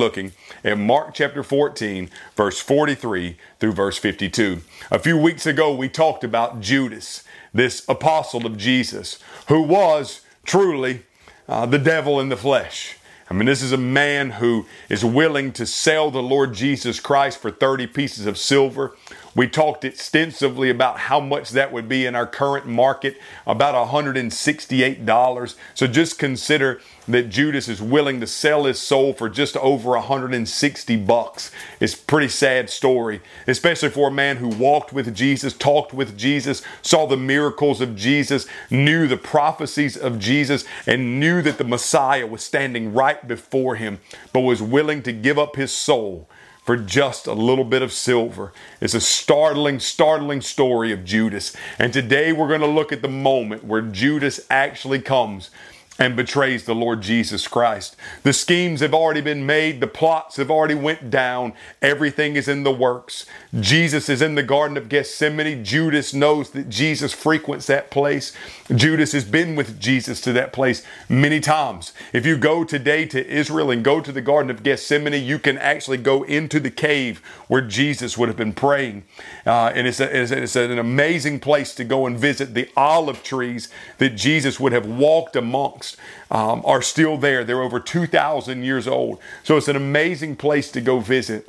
looking at Mark chapter 14, verse 43 through verse 52. A few weeks ago, we talked about Judas, this apostle of Jesus, who was truly uh, the devil in the flesh. I mean, this is a man who is willing to sell the Lord Jesus Christ for 30 pieces of silver. We talked extensively about how much that would be in our current market, about $168. So just consider that Judas is willing to sell his soul for just over 160 bucks. It's a pretty sad story, especially for a man who walked with Jesus, talked with Jesus, saw the miracles of Jesus, knew the prophecies of Jesus, and knew that the Messiah was standing right before him, but was willing to give up his soul for just a little bit of silver. It's a startling, startling story of Judas. And today we're going to look at the moment where Judas actually comes and betrays the Lord Jesus Christ. The schemes have already been made, the plots have already went down, everything is in the works. Jesus is in the Garden of Gethsemane. Judas knows that Jesus frequents that place. Judas has been with Jesus to that place many times. If you go today to Israel and go to the Garden of Gethsemane, you can actually go into the cave where Jesus would have been praying. Uh, and it's, a, it's, a, it's an amazing place to go and visit the olive trees that Jesus would have walked amongst um, are still there. They're over 2,000 years old. So it's an amazing place to go visit.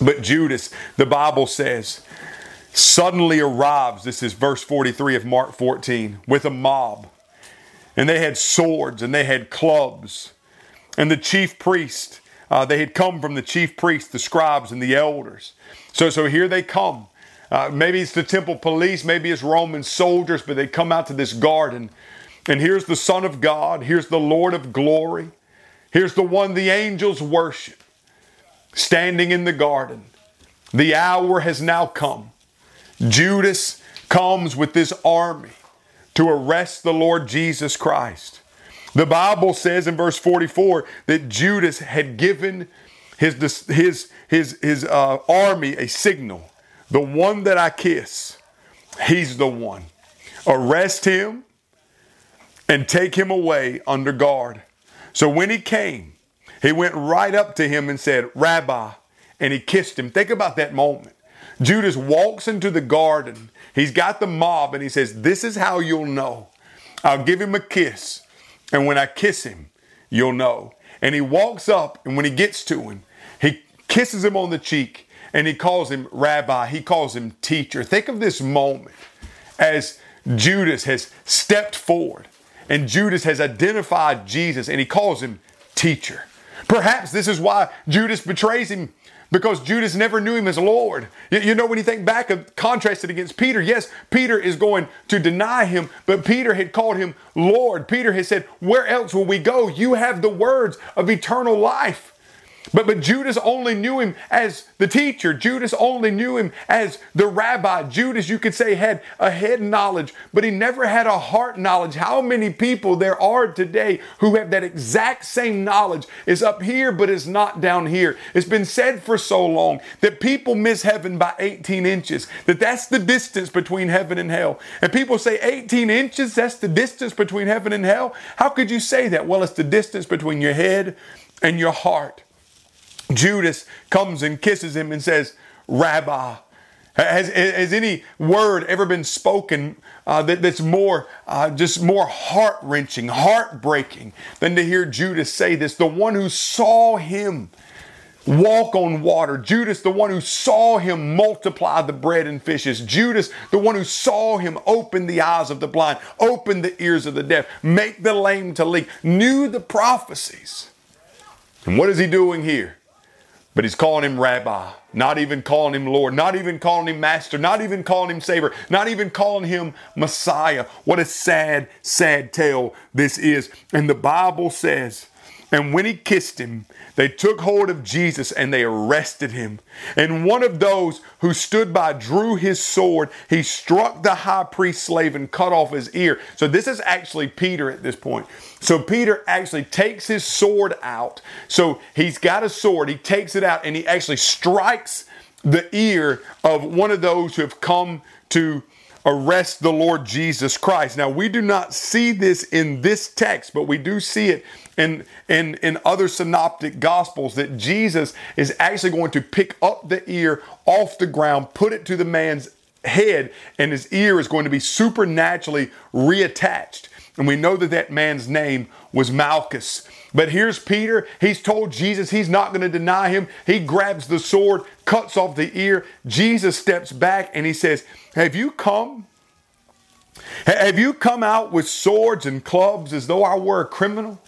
But Judas, the Bible says, suddenly arrives, this is verse 43 of Mark 14, with a mob. And they had swords and they had clubs. And the chief priest, uh, they had come from the chief priest, the scribes, and the elders. So, so here they come. Uh, maybe it's the temple police, maybe it's Roman soldiers, but they come out to this garden and here's the Son of God. Here's the Lord of glory. Here's the one the angels worship standing in the garden. The hour has now come. Judas comes with this army to arrest the Lord Jesus Christ. The Bible says in verse 44 that Judas had given his, his, his, his uh, army a signal. The one that I kiss, he's the one. Arrest him and take him away under guard. So when he came, he went right up to him and said, Rabbi, and he kissed him. Think about that moment. Judas walks into the garden. He's got the mob and he says, This is how you'll know. I'll give him a kiss. And when I kiss him, you'll know. And he walks up, and when he gets to him, he kisses him on the cheek and he calls him rabbi. He calls him teacher. Think of this moment as Judas has stepped forward and Judas has identified Jesus and he calls him teacher. Perhaps this is why Judas betrays him because Judas never knew him as Lord. You, know, when you think back and contrast it against Peter, yes, Peter is going to deny him, but Peter had called him Lord. Peter had said, Where else will we go? You have the words of eternal life. But, but Judas only knew him as the teacher. Judas only knew him as the rabbi. Judas, you could say, had a head knowledge, but he never had a heart knowledge. How many people there are today who have that exact same knowledge is up here, but is not down here? It's been said for so long that people miss heaven by 18 inches, that that's the distance between heaven and hell. And people say 18 inches, that's the distance between heaven and hell. How could you say that? Well, it's the distance between your head and your heart. Judas comes and kisses him and says, Rabbi. Has, has any word ever been spoken uh, that, that's more, uh, just more heart wrenching, heartbreaking than to hear Judas say this? The one who saw him walk on water. Judas, the one who saw him multiply the bread and fishes. Judas, the one who saw him open the eyes of the blind, open the ears of the deaf, make the lame to leap, knew the prophecies. And what is he doing here? But he's calling him rabbi, not even calling him Lord, not even calling him master, not even calling him savior, not even calling him Messiah. What a sad, sad tale this is. And the Bible says and when he kissed him, they took hold of Jesus and they arrested him. And one of those who stood by drew his sword. He struck the high priest slave and cut off his ear. So this is actually Peter at this point. So Peter actually takes his sword out. So he's got a sword. He takes it out and he actually strikes the ear of one of those who have come to arrest the Lord Jesus Christ. Now, we do not see this in this text, but we do see it in, in, in other synoptic gospels that Jesus is actually going to pick up the ear off the ground, put it to the man's head, and his ear is going to be supernaturally reattached. And we know that that man's name was Malchus. But here's Peter. He's told Jesus he's not going to deny him. He grabs the sword, cuts off the ear. Jesus steps back and he says, Have you come? Have you come out with swords and clubs as though I were a criminal?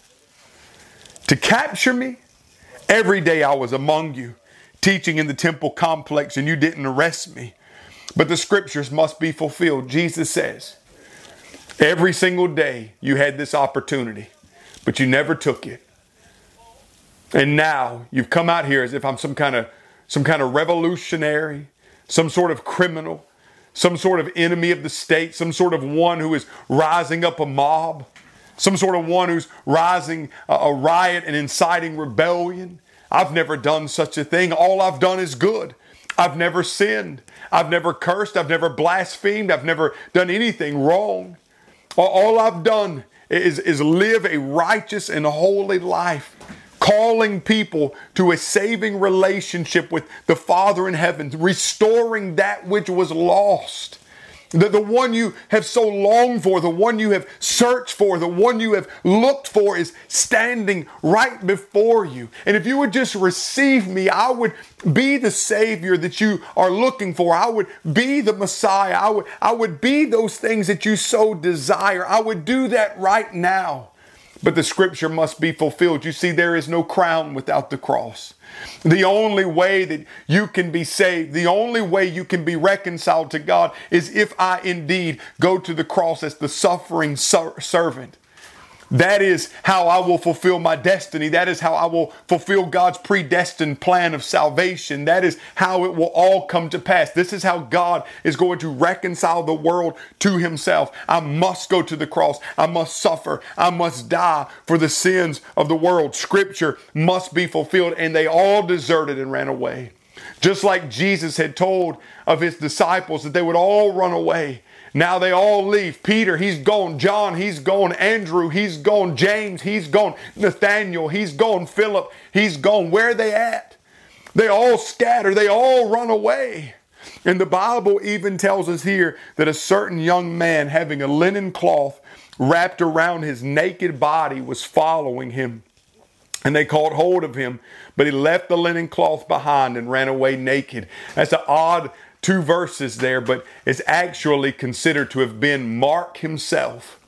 To capture me? Every day I was among you, teaching in the temple complex, and you didn't arrest me. But the scriptures must be fulfilled. Jesus says, Every single day you had this opportunity but you never took it. And now you've come out here as if I'm some kind of some kind of revolutionary, some sort of criminal, some sort of enemy of the state, some sort of one who is rising up a mob, some sort of one who's rising a, riot and inciting rebellion. I've never done such a thing. All I've done is good. I've never sinned. I've never cursed. I've never blasphemed. I've never done anything wrong. All I've done is, is live a righteous and holy life, calling people to a saving relationship with the Father in heaven, restoring that which was lost. The, the one you have so longed for, the one you have searched for, the one you have looked for is standing right before you. And if you would just receive me, I would be the Savior that you are looking for. I would be the Messiah. I would, I would be those things that you so desire. I would do that right now. But the scripture must be fulfilled. You see, there is no crown without the cross. The only way that you can be saved, the only way you can be reconciled to God is if I indeed go to the cross as the suffering ser- servant. That is how I will fulfill my destiny. That is how I will fulfill God's predestined plan of salvation. That is how it will all come to pass. This is how God is going to reconcile the world to Himself. I must go to the cross. I must suffer. I must die for the sins of the world. Scripture must be fulfilled. And they all deserted and ran away. Just like Jesus had told of His disciples that they would all run away. Now they all leave. Peter, he's gone. John, he's gone. Andrew, he's gone. James, he's gone. Nathaniel, he's gone. Philip, he's gone. Where are they at? They all scatter. They all run away. And the Bible even tells us here that a certain young man having a linen cloth wrapped around his naked body was following him. And they caught hold of him, but he left the linen cloth behind and ran away naked. That's an odd two verses there, but it's actually considered to have been Mark himself.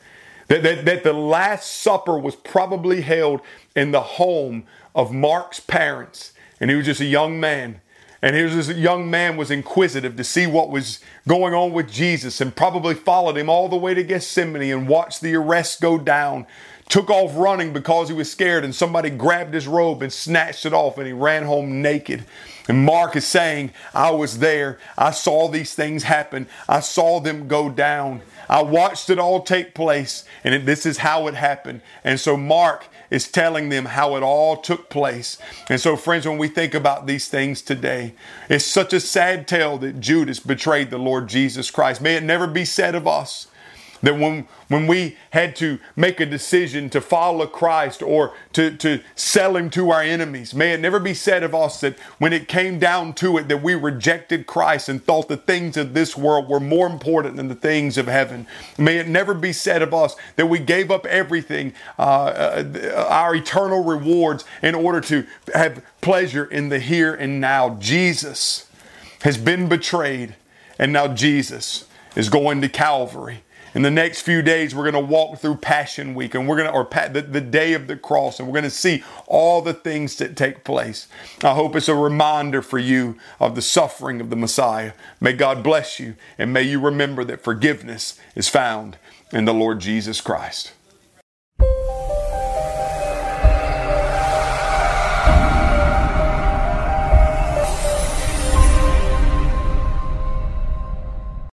That, that, that the Last Supper was probably held in the home of Mark's parents. And he was just a young man. And here's this young man was inquisitive to see what was going on with Jesus and probably followed him all the way to Gethsemane and watched the arrest go down. Took off running because he was scared, and somebody grabbed his robe and snatched it off, and he ran home naked. And Mark is saying, I was there. I saw these things happen. I saw them go down. I watched it all take place, and it, this is how it happened. And so Mark is telling them how it all took place. And so, friends, when we think about these things today, it's such a sad tale that Judas betrayed the Lord Jesus Christ. May it never be said of us that when, when we had to make a decision to follow Christ or to, to sell him to our enemies, may it never be said of us that when it came down to it that we rejected Christ and thought the things of this world were more important than the things of heaven. May it never be said of us that we gave up everything, uh, uh, our eternal rewards, in order to have pleasure in the here and now. Jesus has been betrayed, and now Jesus is going to Calvary in the next few days, we're going to walk through Passion Week and we're going to, or the, the day of the cross, and we're going to see all the things that take place. I hope it's a reminder for you of the suffering of the Messiah. May God bless you and may you remember that forgiveness is found in the Lord Jesus Christ.